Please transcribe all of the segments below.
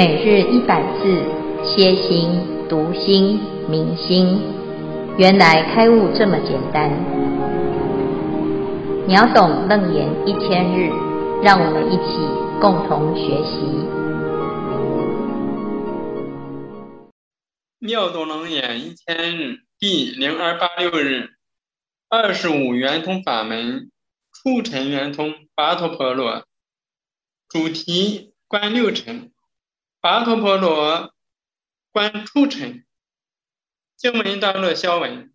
每日一百字，歇心、读心、明心，原来开悟这么简单。秒懂楞严一千日，让我们一起共同学习。秒懂楞严一千日第零二八六日，二十五圆通法门，初尘圆通跋陀婆罗，主题观六尘。跋陀婆罗观初尘，经文大乐消文。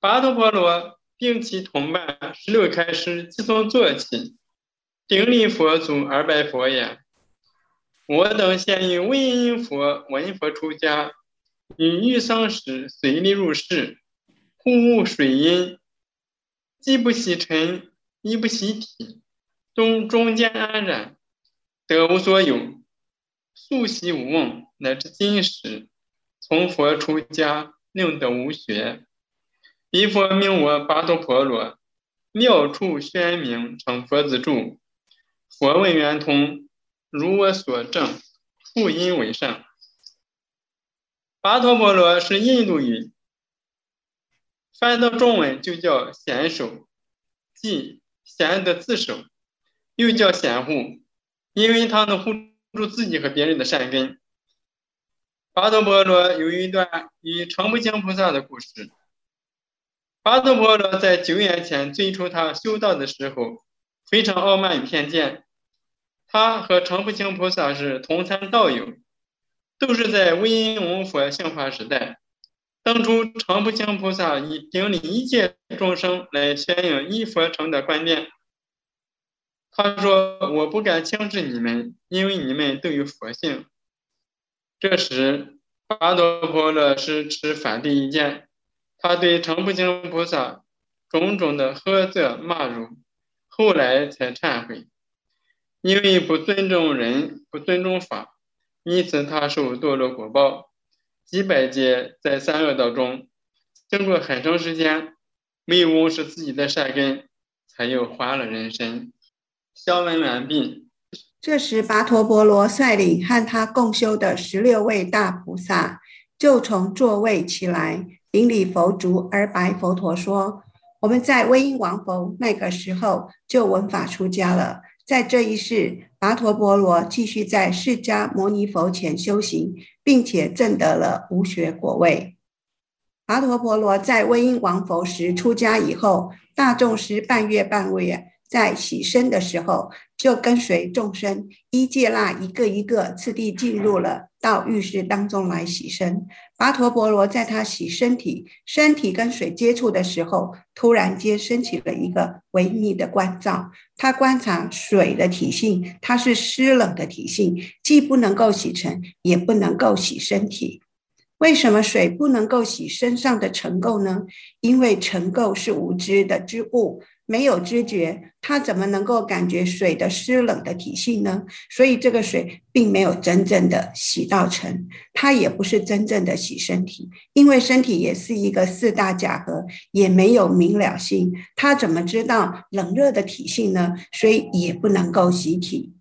跋陀婆罗并其同伴十六开师即从坐起，顶礼佛祖而拜佛言：“我等现于文音佛闻佛出家，与遇丧时随力入室，互悟水音，既不喜尘，亦不喜体，终中间安然，得无所有。”素习无忘，乃至今时，从佛出家，令得无学。彼佛名我跋陀婆罗，妙处宣明，成佛子住。佛问圆通，如我所证，复因为上。跋陀婆罗是印度语，翻到中文就叫贤首，即贤的自首，又叫贤护，因为他能护。助自己和别人的善根。跋陀波罗有一段与常不轻菩萨的故事。跋陀波罗在九年前最初他修道的时候，非常傲慢与偏见。他和常不轻菩萨是同参道友，都是在威音王佛兴化时代。当初常不轻菩萨以顶礼一切众生来宣扬一佛成的观念。他说：“我不敢轻视你们，因为你们都有佛性。”这时，跋陀婆罗是持反对意见，他对常不轻菩萨种种的呵责骂辱，后来才忏悔，因为不尊重人，不尊重法，因此他受堕落果报，几百劫在三恶道中，经过很长时间，没有忘失自己的善根，才又还了人身。消文完毕。这时，跋陀婆罗率领和他共修的十六位大菩萨，就从座位起来，顶礼佛足而白佛陀说：“我们在文音王佛那个时候就闻法出家了，在这一世，跋陀婆罗继续在释迦牟尼佛前修行，并且证得了无学果位。跋陀婆罗在文音王佛时出家以后，大众时半月半月。”在洗身的时候，就跟随众生依戒那一个一个次第进入了到浴室当中来洗身。跋陀婆罗在他洗身体，身体跟水接触的时候，突然间升起了一个微密的观照。他观察水的体性，它是湿冷的体性，既不能够洗尘，也不能够洗身体。为什么水不能够洗身上的尘垢呢？因为尘垢是无知的之物。没有知觉，他怎么能够感觉水的湿冷的体性呢？所以这个水并没有真正的洗到尘，它也不是真正的洗身体，因为身体也是一个四大假合，也没有明了性，他怎么知道冷热的体性呢？所以也不能够洗体，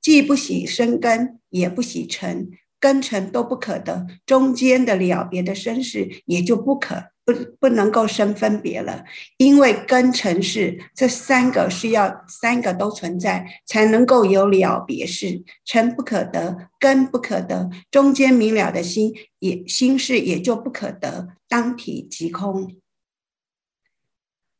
既不洗身根，也不洗尘，根尘都不可得，中间的了别的身世也就不可。不不能够生分别了，因为根尘识这三个是要三个都存在，才能够有了别识。尘不可得，根不可得，中间明了的心也心事也就不可得，当体即空。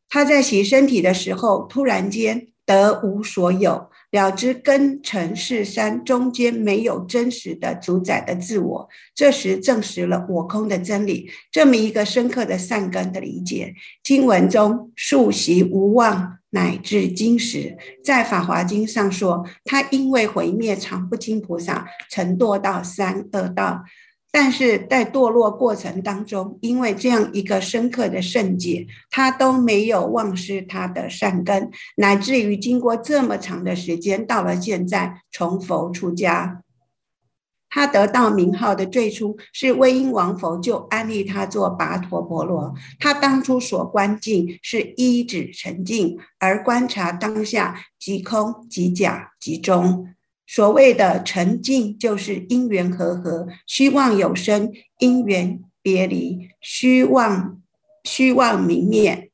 他在洗身体的时候，突然间得无所有。了知根尘识三中间没有真实的主宰的自我，这时证实了我空的真理。这么一个深刻的善根的理解，经文中素习无忘，乃至今时，在法华经上说，他因为毁灭常不轻菩萨，曾堕到三恶道。但是在堕落过程当中，因为这样一个深刻的圣解，他都没有忘失他的善根，乃至于经过这么长的时间，到了现在从佛出家，他得到名号的最初是文音王佛就安立他做跋陀婆罗，他当初所观境是一指沉静，而观察当下即空即假即中。所谓的沉静，就是因缘和合，虚妄有生，因缘别离，虚妄虚妄明灭，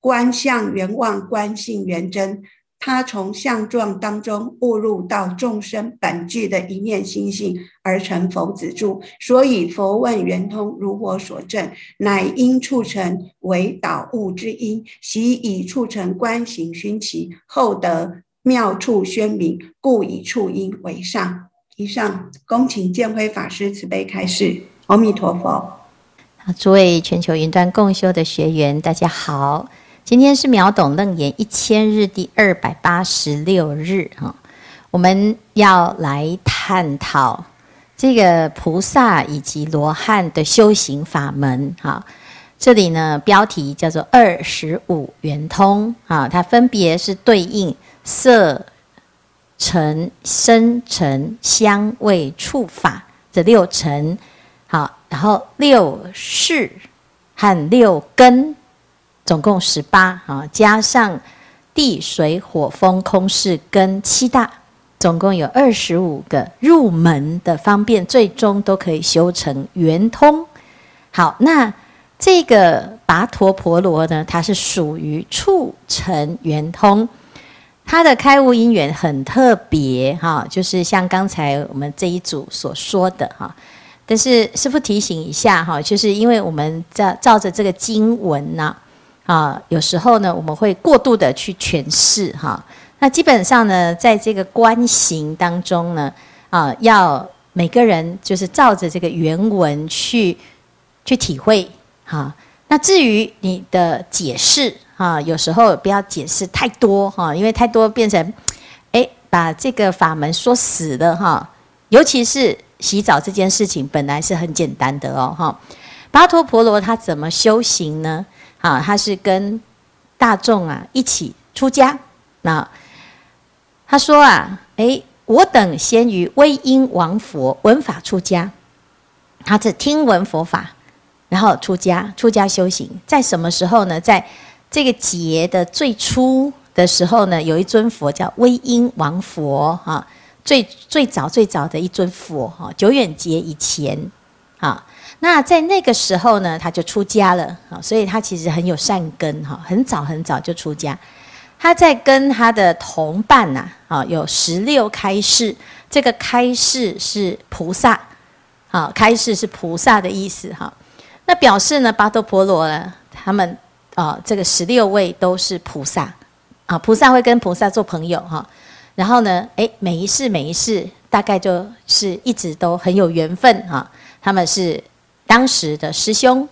观相圆妄，观性圆真。他从相状当中悟入到众生本具的一念心性，而成佛子住。所以佛问圆通，如我所证，乃因促成为导悟之因，习以促成观行熏习，后得妙处宣明，故以促因为上。以上恭请建辉法师慈悲开示。阿弥陀佛。诸位全球云端共修的学员，大家好。今天是秒懂楞严一千日第二百八十六日哈，我们要来探讨这个菩萨以及罗汉的修行法门哈。这里呢，标题叫做二十五圆通啊，它分别是对应色、尘、声、尘、香、味、触、法这六尘，好，然后六识和六根。总共十八啊，加上地水火风空是跟七大，总共有二十五个入门的方便，最终都可以修成圆通。好，那这个跋陀婆罗呢，它是属于促成圆通，它的开悟因缘很特别哈，就是像刚才我们这一组所说的哈。但是师傅提醒一下哈，就是因为我们在照着这个经文呢。啊，有时候呢，我们会过度的去诠释哈。那基本上呢，在这个观行当中呢，啊，要每个人就是照着这个原文去去体会哈。那至于你的解释啊，有时候不要解释太多哈，因为太多变成哎，把这个法门说死了哈。尤其是洗澡这件事情，本来是很简单的哦哈。跋陀婆罗他怎么修行呢？啊，他是跟大众啊一起出家。那他说啊，诶，我等先于威音王佛闻法出家。他是听闻佛法，然后出家，出家修行。在什么时候呢？在这个劫的最初的时候呢，有一尊佛叫威音王佛啊，最最早最早的一尊佛哈，久远劫以前啊。那在那个时候呢，他就出家了啊，所以他其实很有善根哈，很早很早就出家。他在跟他的同伴呐啊，有十六开示，这个开示是菩萨，啊，开示是菩萨的意思哈。那表示呢，跋陀婆罗呢，他们啊，这个十六位都是菩萨啊，菩萨会跟菩萨做朋友哈。然后呢，诶，每一世每一世，大概就是一直都很有缘分哈。他们是。当时的师兄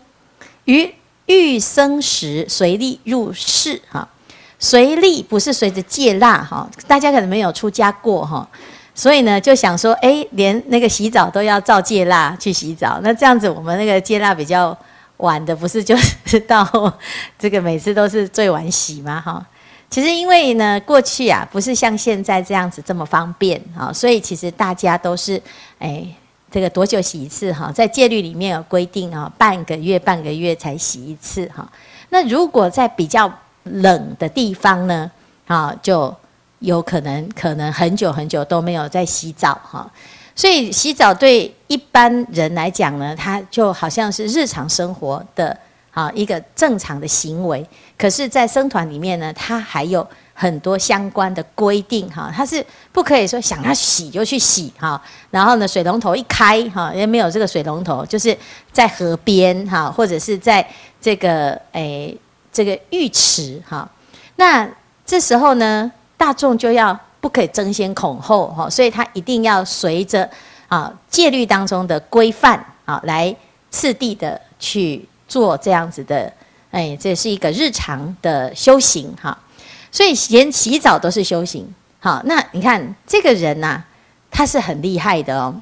于欲生时随力入室哈，随力不是随着戒腊哈，大家可能没有出家过哈，所以呢就想说，哎，连那个洗澡都要照戒腊去洗澡，那这样子我们那个戒腊比较晚的，不是就是到这个每次都是最晚洗吗？哈，其实因为呢过去啊不是像现在这样子这么方便啊，所以其实大家都是哎。这个多久洗一次哈？在戒律里面有规定啊，半个月半个月才洗一次哈。那如果在比较冷的地方呢，啊，就有可能可能很久很久都没有在洗澡哈。所以洗澡对一般人来讲呢，它就好像是日常生活的啊一个正常的行为。可是，在僧团里面呢，它还有。很多相关的规定哈，它是不可以说想要洗就去洗哈，然后呢，水龙头一开哈，也没有这个水龙头，就是在河边哈，或者是在这个诶这个浴池哈，那这时候呢，大众就要不可以争先恐后哈，所以他一定要随着啊戒律当中的规范啊来次第的去做这样子的，哎，这是一个日常的修行哈。所以连洗澡都是修行，好，那你看这个人呐、啊，他是很厉害的哦。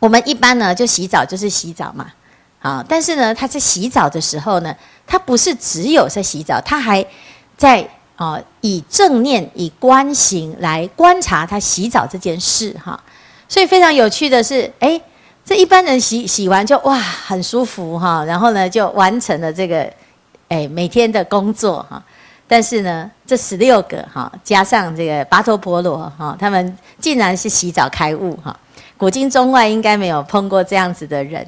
我们一般呢就洗澡就是洗澡嘛，好，但是呢他在洗澡的时候呢，他不是只有在洗澡，他还在啊以正念以观行来观察他洗澡这件事哈。所以非常有趣的是，哎，这一般人洗洗完就哇很舒服哈，然后呢就完成了这个哎每天的工作哈。但是呢，这十六个哈，加上这个跋陀婆罗哈，他们竟然是洗澡开悟哈。古今中外应该没有碰过这样子的人。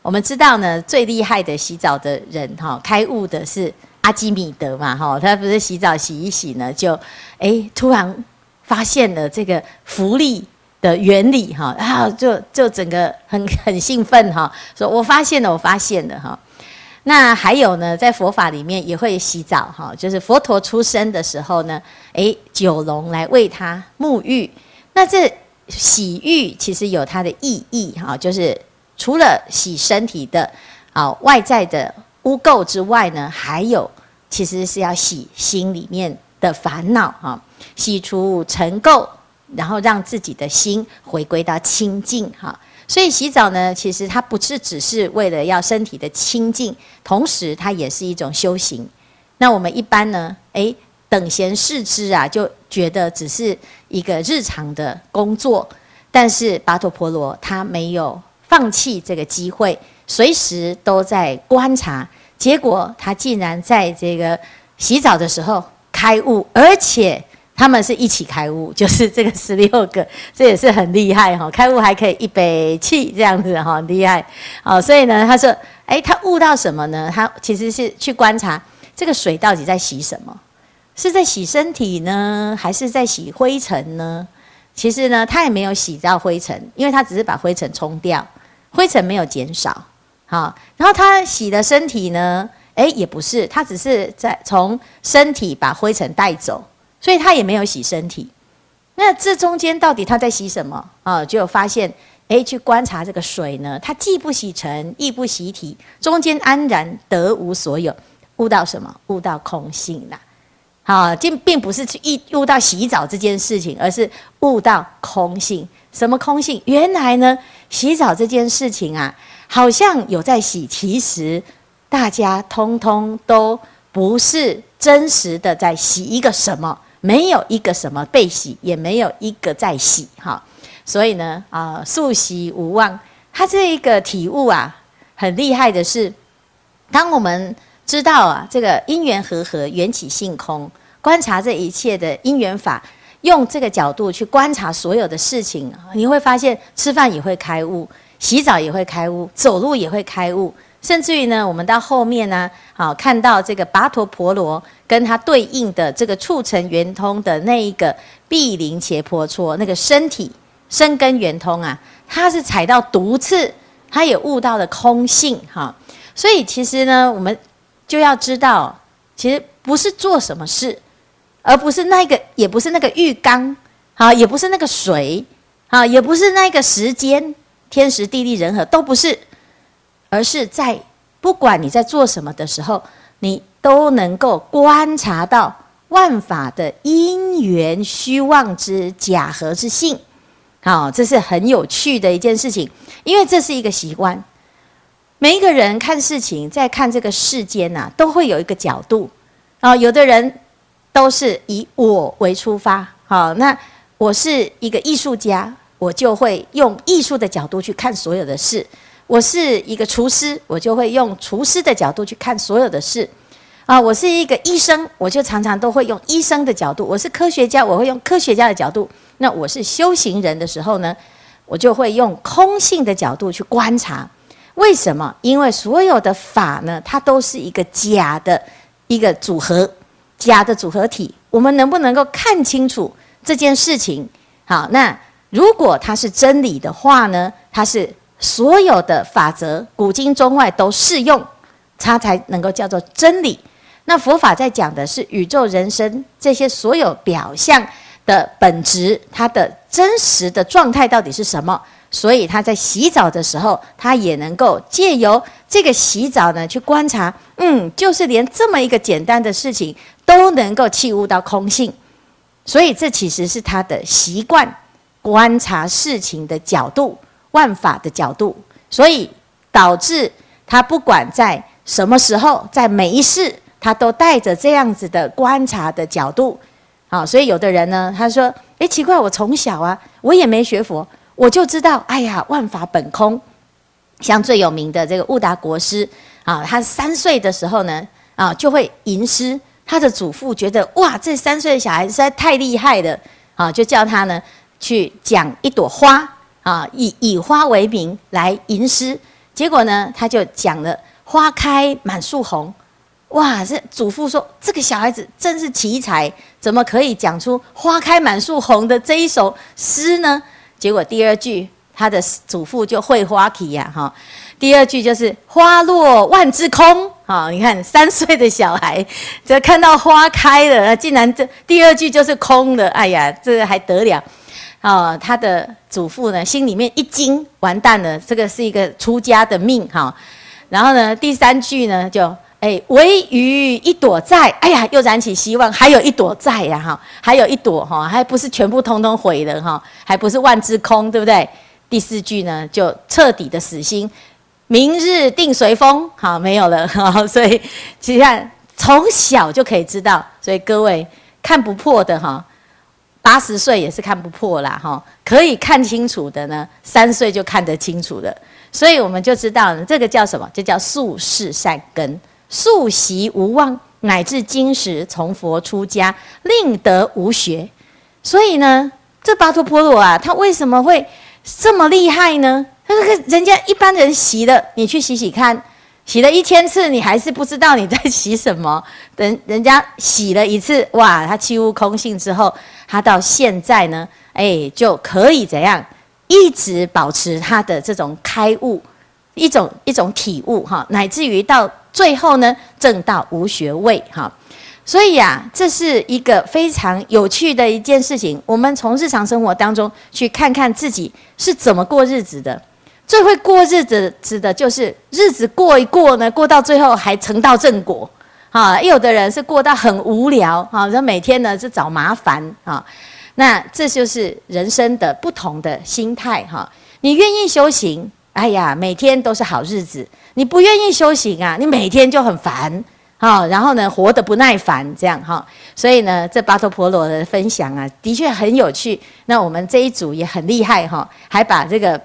我们知道呢，最厉害的洗澡的人哈，开悟的是阿基米德嘛哈，他不是洗澡洗一洗呢，就哎突然发现了这个浮力的原理哈，然后就就整个很很兴奋哈，说我发现了，我发现了哈。那还有呢，在佛法里面也会洗澡哈，就是佛陀出生的时候呢，哎九龙来为他沐浴，那这。洗浴其实有它的意义哈，就是除了洗身体的啊外在的污垢之外呢，还有其实是要洗心里面的烦恼哈，洗除尘垢，然后让自己的心回归到清净哈。所以洗澡呢，其实它不是只是为了要身体的清净，同时它也是一种修行。那我们一般呢，诶。等闲视之啊，就觉得只是一个日常的工作。但是跋陀婆罗他没有放弃这个机会，随时都在观察。结果他竟然在这个洗澡的时候开悟，而且他们是一起开悟，就是这个 十六个，这也是很厉害哈。开悟还可以一杯气这样子哈，厉害。好，所以呢，他说，诶，他悟到什么呢？他其实是去观察这个水到底在洗什么。是在洗身体呢，还是在洗灰尘呢？其实呢，他也没有洗到灰尘，因为他只是把灰尘冲掉，灰尘没有减少。好，然后他洗的身体呢，诶，也不是，他只是在从身体把灰尘带走，所以他也没有洗身体。那这中间到底他在洗什么啊？就发现，诶，去观察这个水呢，它既不洗尘，亦不洗体，中间安然得无所有，悟到什么？悟到空性啦。好，并并不是去悟到洗澡这件事情，而是悟到空性。什么空性？原来呢，洗澡这件事情啊，好像有在洗，其实大家通通都不是真实的在洗一个什么，没有一个什么被洗，也没有一个在洗。哈，所以呢，啊，速洗无忘。他这一个体悟啊，很厉害的是，当我们。知道啊，这个因缘和合，缘起性空。观察这一切的因缘法，用这个角度去观察所有的事情，你会发现吃饭也会开悟，洗澡也会开悟，走路也会开悟。甚至于呢，我们到后面呢，好看到这个跋陀婆罗跟他对应的这个促成圆通的那一个毗陵伽婆蹉，那个身体生根圆通啊，他是踩到毒刺，他也悟到了空性哈。所以其实呢，我们。就要知道，其实不是做什么事，而不是那个，也不是那个浴缸，好，也不是那个水，好，也不是那个时间，天时地利人和都不是，而是在不管你在做什么的时候，你都能够观察到万法的因缘虚妄之假合之性，好，这是很有趣的一件事情，因为这是一个习惯。每一个人看事情，在看这个世间呐、啊，都会有一个角度。啊，有的人都是以我为出发。好，那我是一个艺术家，我就会用艺术的角度去看所有的事。我是一个厨师，我就会用厨师的角度去看所有的事。啊，我是一个医生，我就常常都会用医生的角度。我是科学家，我会用科学家的角度。那我是修行人的时候呢，我就会用空性的角度去观察。为什么？因为所有的法呢，它都是一个假的一个组合，假的组合体。我们能不能够看清楚这件事情？好，那如果它是真理的话呢，它是所有的法则，古今中外都适用，它才能够叫做真理。那佛法在讲的是宇宙人生这些所有表象的本质，它的真实的状态到底是什么？所以他在洗澡的时候，他也能够借由这个洗澡呢，去观察，嗯，就是连这么一个简单的事情都能够契悟到空性，所以这其实是他的习惯，观察事情的角度，万法的角度，所以导致他不管在什么时候，在每一世，他都带着这样子的观察的角度。啊，所以有的人呢，他说，诶，奇怪，我从小啊，我也没学佛。我就知道，哎呀，万法本空。像最有名的这个悟达国师啊，他三岁的时候呢，啊，就会吟诗他的祖父觉得哇，这三岁的小孩实在太厉害了啊，就叫他呢去讲一朵花啊，以以花为名来吟诗。结果呢，他就讲了“花开满树红”。哇，这祖父说这个小孩子真是奇才，怎么可以讲出“花开满树红”的这一首诗呢？结果第二句，他的祖父就会花题呀，哈。第二句就是“花落万枝空”，啊，你看三岁的小孩，这看到花开了，竟然这第二句就是空的，哎呀，这还得了？啊，他的祖父呢，心里面一惊，完蛋了，这个是一个出家的命，哈。然后呢，第三句呢，就。哎，唯余一朵在，哎呀，又燃起希望，还有一朵在呀，哈，还有一朵哈，还不是全部通通毁了哈，还不是万之空，对不对？第四句呢，就彻底的死心，明日定随风，好，没有了 哈。所以，其实从小就可以知道，所以各位看不破的哈，八十岁也是看不破啦哈，可以看清楚的呢，三岁就看得清楚了，所以我们就知道呢，这个叫什么？这叫宿世善根。素习无忘，乃至今时从佛出家，令得无学。所以呢，这巴托婆罗啊，他为什么会这么厉害呢？他说：“人家一般人习了，你去洗洗看，洗了一千次，你还是不知道你在洗什么。等人家洗了一次，哇，他契悟空性之后，他到现在呢，哎，就可以怎样，一直保持他的这种开悟，一种一种体悟哈，乃至于到。”最后呢，证到无学位哈，所以呀、啊，这是一个非常有趣的一件事情。我们从日常生活当中去看看自己是怎么过日子的。最会过日子指的就是日子过一过呢，过到最后还成到正果啊。有的人是过到很无聊啊，说每天呢是找麻烦啊。那这就是人生的不同的心态哈。你愿意修行，哎呀，每天都是好日子。你不愿意修行啊，你每天就很烦，哈，然后呢，活得不耐烦，这样哈，所以呢，这巴托婆罗的分享啊，的确很有趣。那我们这一组也很厉害哈，还把这个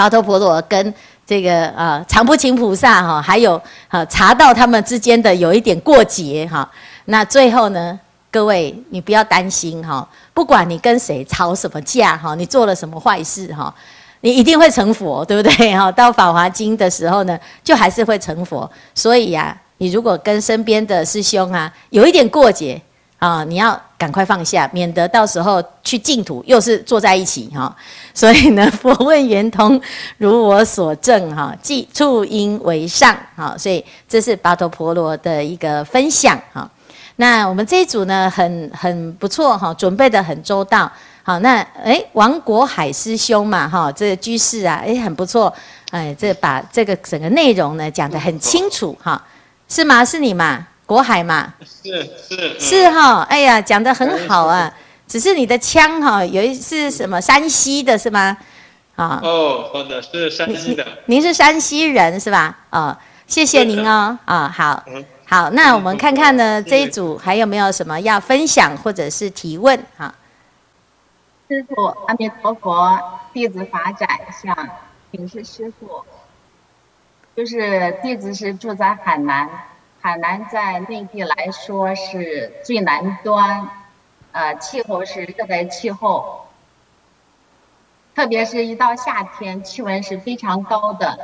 巴托婆罗跟这个啊常不轻菩萨哈，还有啊查到他们之间的有一点过节哈。那最后呢，各位你不要担心哈，不管你跟谁吵什么架哈，你做了什么坏事哈。你一定会成佛，对不对？哈，到《法华经》的时候呢，就还是会成佛。所以呀、你如果跟身边的师兄啊有一点过节啊，你要赶快放下，免得到时候去净土又是坐在一起哈。所以呢，佛问圆通，如我所证哈，即处因为上哈。所以这是巴托婆罗的一个分享哈。那我们这一组呢，很很不错哈，准备得很周到。好，那哎，王国海师兄嘛，哈，这居士啊，哎，很不错，哎，这把这个整个内容呢讲得很清楚，哈，是吗？是你嘛？国海嘛？是是是哈，哎呀，讲的很好啊，只是你的腔哈，有一是什么山西的是吗？啊，哦，好的，是山西的，您是山西人是吧？啊，谢谢您哦，啊，好，好，那我们看看呢，这一组还有没有什么要分享或者是提问？哈。师傅，阿弥陀佛，弟子法展向请示师傅。就是弟子是住在海南，海南在内地来说是最南端，呃，气候是热带气候，特别是一到夏天，气温是非常高的。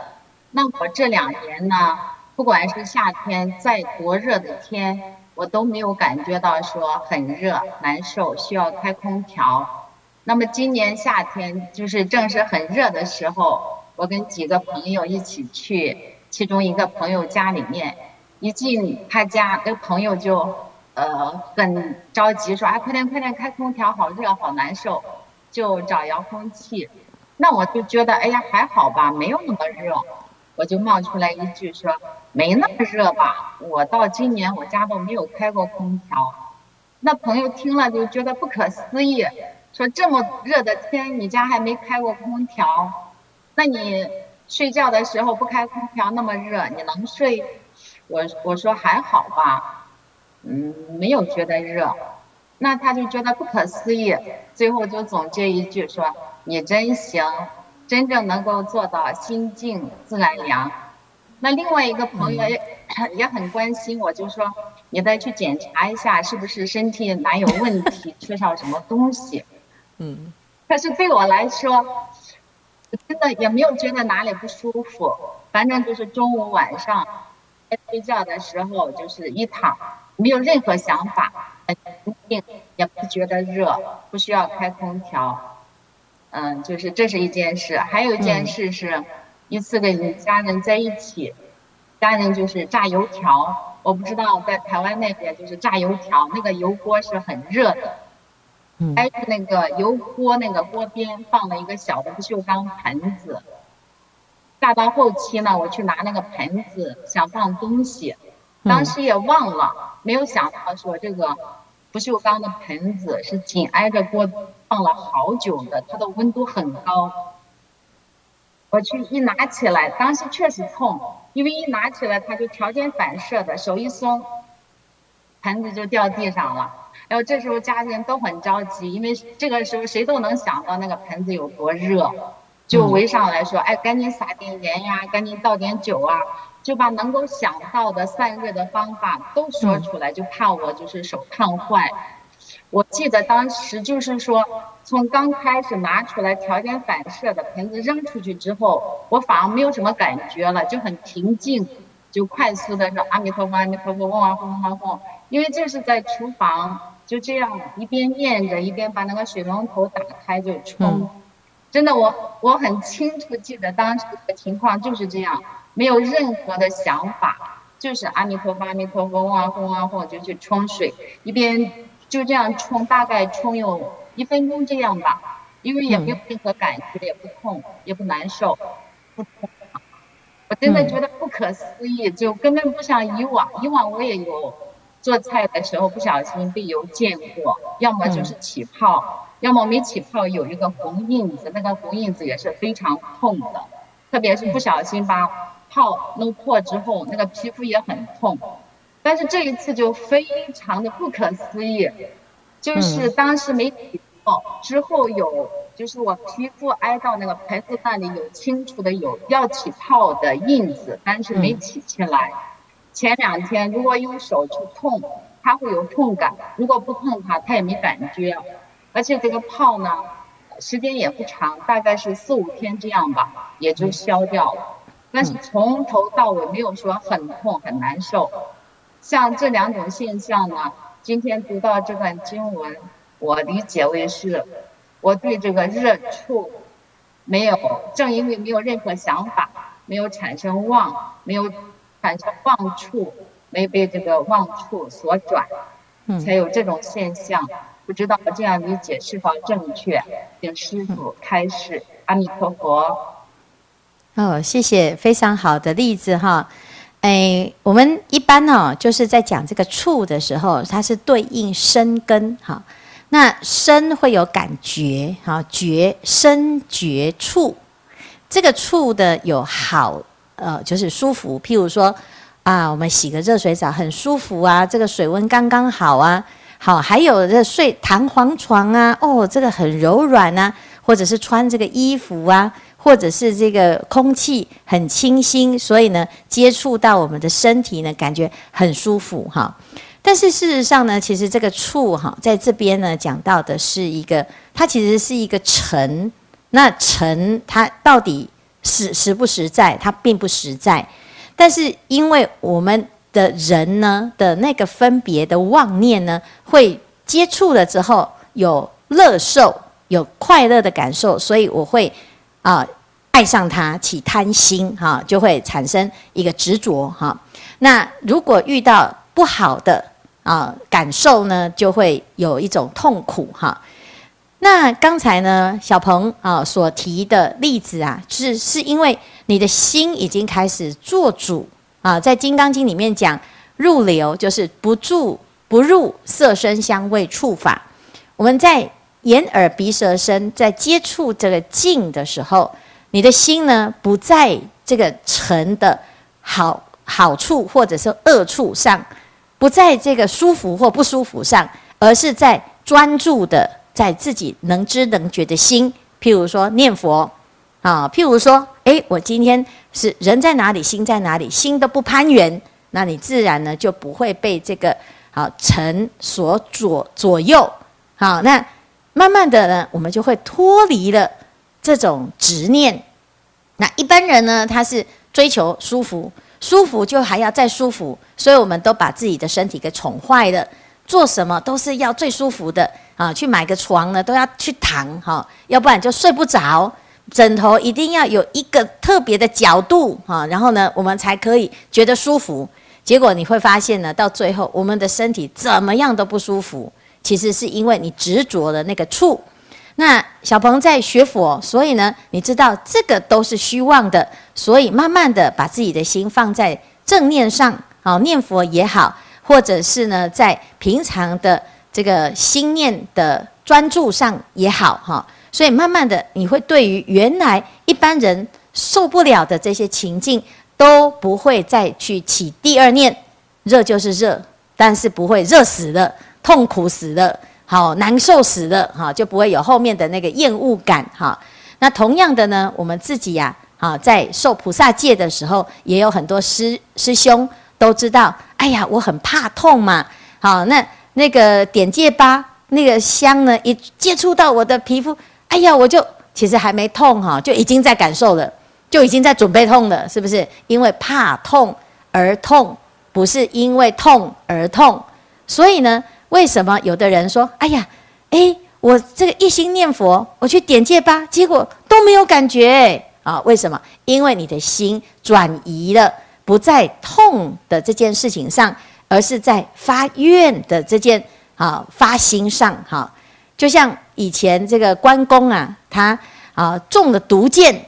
那我这两年呢，不管是夏天再多热的天，我都没有感觉到说很热难受，需要开空调。那么今年夏天就是正是很热的时候，我跟几个朋友一起去其中一个朋友家里面，一进他家，那朋友就呃很着急说：“哎，快点快点开空调，好热好难受。”就找遥控器。那我就觉得哎呀还好吧，没有那么热，我就冒出来一句说：“没那么热吧？我到今年我家都没有开过空调。”那朋友听了就觉得不可思议。说这么热的天，你家还没开过空调？那你睡觉的时候不开空调，那么热，你能睡？我我说还好吧，嗯，没有觉得热。那他就觉得不可思议，最后就总结一句说：“你真行，真正能够做到心静自然凉。”那另外一个朋友也、很关心我，就说你再去检查一下，是不是身体哪有问题，缺少什么东西。嗯。可是对我来说，真的也没有觉得哪里不舒服，反正就是中午晚上在睡觉的时候，就是一躺，没有任何想法，很平静，也不觉得热，不需要开空调。嗯，就是这是一件事，还有一件事是，一次跟家人在一起，家人就是炸油条，我不知道在台湾那边就是炸油条，那个油锅是很热的。挨着那个油锅那个锅边放了一个小的不锈钢盆子，炸到后期呢，我去拿那个盆子想放东西，当时也忘了，没有想到说这个不锈钢的盆子是紧挨着锅放了好久的，它的温度很高。我去一拿起来，当时确实痛，因为一拿起来它就条件反射的手一松，盆子就掉地上了。然后这时候家人都很着急，因为这个时候谁都能想到那个盆子有多热，就围上来说：“哎，赶紧撒点盐呀，赶紧倒点酒啊！”就把能够想到的散热的方法都说出来，就怕我就是手烫坏。我记得当时就是说，从刚开始拿出来条件反射的瓶子扔出去之后，我反而没有什么感觉了，就很平静，就快速的说：“阿弥陀佛，阿弥陀佛，嗡啊嗡啊嗡。”因为这是在厨房。就这样一边念着，一边把那个水龙头打开就冲。真的，我我很清楚记得当时的情况就是这样，没有任何的想法，就是阿弥陀佛，阿弥陀佛，嗡啊嗡啊嗡，就去冲水，一边就这样冲，大概冲有一分钟这样吧，因为也没有任何感觉，也不痛，也不难受，不痛。我真的觉得不可思议，就根本不像以往，以往我也有。做菜的时候不小心被油溅过，要么就是起泡，要么没起泡有一个红印子，那个红印子也是非常痛的，特别是不小心把泡弄破之后，那个皮肤也很痛。但是这一次就非常的不可思议，就是当时没起泡，之后有就是我皮肤挨到那个盆子那里有清楚的有要起泡的印子，但是没起起来。前两天如果用手去碰，它会有痛感；如果不碰它，它也没感觉。而且这个泡呢，时间也不长，大概是四五天这样吧，也就消掉了。但是从头到尾没有说很痛很难受。像这两种现象呢，今天读到这段经文，我理解为是，我对这个热触没有，正因为没有任何想法，没有产生妄，没有。产生妄处，没被这个妄处所转，才有这种现象。嗯、不知道这样理解是否正确？请师傅开示。阿弥陀佛。哦，谢谢，非常好的例子哈。哎，我们一般呢，就是在讲这个触的时候，它是对应生根哈。那生会有感觉哈，觉身觉触，这个触的有好。呃，就是舒服。譬如说，啊，我们洗个热水澡很舒服啊，这个水温刚刚好啊。好，还有这睡弹簧床啊，哦，这个很柔软啊。或者是穿这个衣服啊，或者是这个空气很清新，所以呢，接触到我们的身体呢，感觉很舒服哈。但是事实上呢，其实这个触哈，在这边呢讲到的是一个，它其实是一个沉。那沉它到底？实实不实在，它并不实在，但是因为我们的人呢的那个分别的妄念呢，会接触了之后有乐受，有快乐的感受，所以我会啊、爱上它，起贪心哈、就会产生一个执着哈、那如果遇到不好的啊感受呢，就会有一种痛苦哈。那刚才呢，小鹏啊所提的例子啊，是是因为你的心已经开始做主啊，在《金刚经》里面讲入流，就是不住不入色声香味触法。我们在眼耳鼻舌身在接触这个境的时候，你的心呢不在这个尘的好好处或者是恶处上，不在这个舒服或不舒服上，而是在专注的。在自己能知能觉的心，譬如说念佛，啊，譬如说，诶，我今天是人在哪里，心在哪里，心都不攀缘，那你自然呢就不会被这个好尘所左左右。好，那慢慢的呢，我们就会脱离了这种执念。那一般人呢，他是追求舒服，舒服就还要再舒服，所以我们都把自己的身体给宠坏了，做什么都是要最舒服的啊！去买个床呢，都要去躺哈，要不然就睡不着。枕头一定要有一个特别的角度哈，然后呢，我们才可以觉得舒服。结果你会发现呢，到最后我们的身体怎么样都不舒服，其实是因为你执着的那个处。那小鹏在学佛，所以呢，你知道这个都是虚妄的，所以慢慢的把自己的心放在正念上，好，念佛也好，或者是呢，在平常的这个心念的专注上也好，哈，所以慢慢的你会对于原来一般人受不了的这些情境，都不会再去起第二念，热就是热，但是不会热死了，痛苦死了。好难受死了哈，就不会有后面的那个厌恶感哈。那同样的呢，我们自己呀，啊，在受菩萨戒的时候，也有很多师师兄都知道，哎呀，我很怕痛嘛。好，那那个点戒疤那个香呢，一接触到我的皮肤，哎呀，我就其实还没痛哈，就已经在感受了，就已经在准备痛了，是不是？因为怕痛而痛，不是因为痛而痛，所以呢。为什么有的人说：“哎呀，哎，我这个一心念佛，我去点戒疤，结果都没有感觉啊？为什么？因为你的心转移了，不在痛的这件事情上，而是在发愿的这件啊发心上。哈，就像以前这个关公啊，他啊中了毒箭，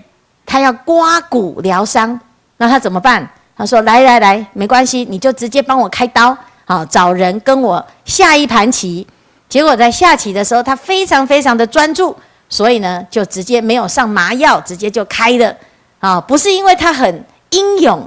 他要刮骨疗伤，那他怎么办？他说：来来来，没关系，你就直接帮我开刀。”好，找人跟我下一盘棋，结果在下棋的时候，他非常非常的专注，所以呢，就直接没有上麻药，直接就开了。啊，不是因为他很英勇，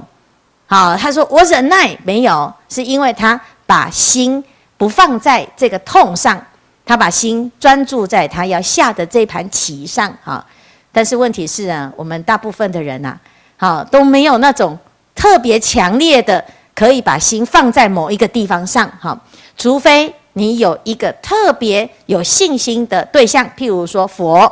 好，他说我忍耐，没有，是因为他把心不放在这个痛上，他把心专注在他要下的这盘棋上。哈，但是问题是啊，我们大部分的人呐，好都没有那种特别强烈的。可以把心放在某一个地方上，哈，除非你有一个特别有信心的对象，譬如说佛，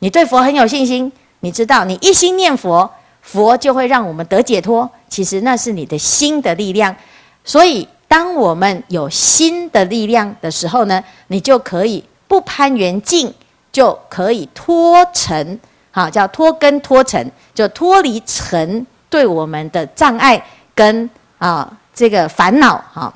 你对佛很有信心，你知道你一心念佛，佛就会让我们得解脱。其实那是你的心的力量。所以，当我们有心的力量的时候呢，你就可以不攀缘境，就可以脱尘，好，叫脱根脱尘，就脱离尘对我们的障碍跟。啊，这个烦恼哈，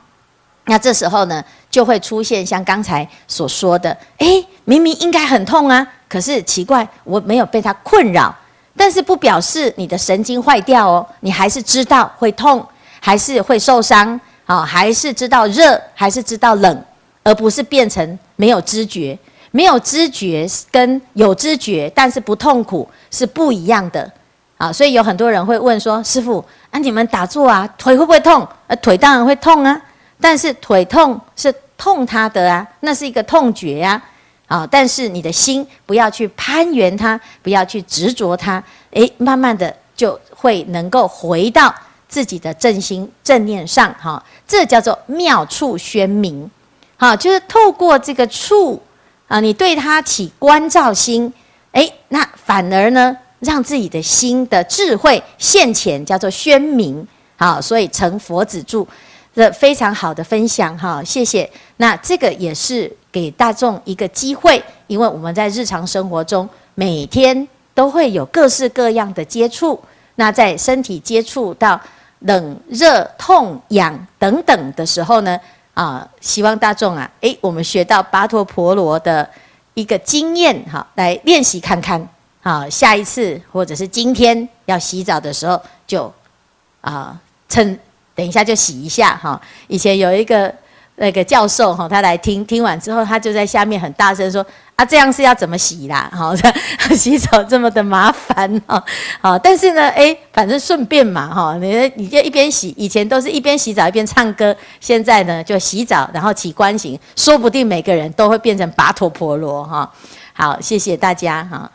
那这时候呢，就会出现像刚才所说的，诶，明明应该很痛啊，可是奇怪，我没有被它困扰，但是不表示你的神经坏掉哦，你还是知道会痛，还是会受伤，啊，还是知道热，还是知道冷，而不是变成没有知觉，没有知觉跟有知觉，但是不痛苦是不一样的。啊，所以有很多人会问说：“师傅，啊，你们打坐啊，腿会不会痛？呃，腿当然会痛啊，但是腿痛是痛它的啊，那是一个痛觉呀，啊，啊，但是你的心不要去攀援它，不要去执着它，诶，慢慢的就会能够回到自己的正心正念上，哈，这叫做妙处宣明，好，就是透过这个处啊，你对它起观照心，诶，那反而呢？让自己的心的智慧现前，叫做宣明，好，所以成佛子住的非常好的分享，哈，谢谢。那这个也是给大众一个机会，因为我们在日常生活中每天都会有各式各样的接触，那在身体接触到冷、热、痛、痒等等的时候呢，啊，希望大众啊，诶，我们学到跋陀婆罗的一个经验，哈，来练习看看。好，下一次或者是今天要洗澡的时候，就啊，趁等一下就洗一下哈。以前有一个那个教授哈，他来听听完之后，他就在下面很大声说：“啊，这样是要怎么洗啦？好，洗澡这么的麻烦 哈。好，但是呢，诶，反正顺便嘛哈，你你就一边洗，以前都是一边洗澡一边唱歌，现在呢就洗澡然后起观行，说不定每个人都会变成跋陀婆罗哈。好，谢谢大家哈。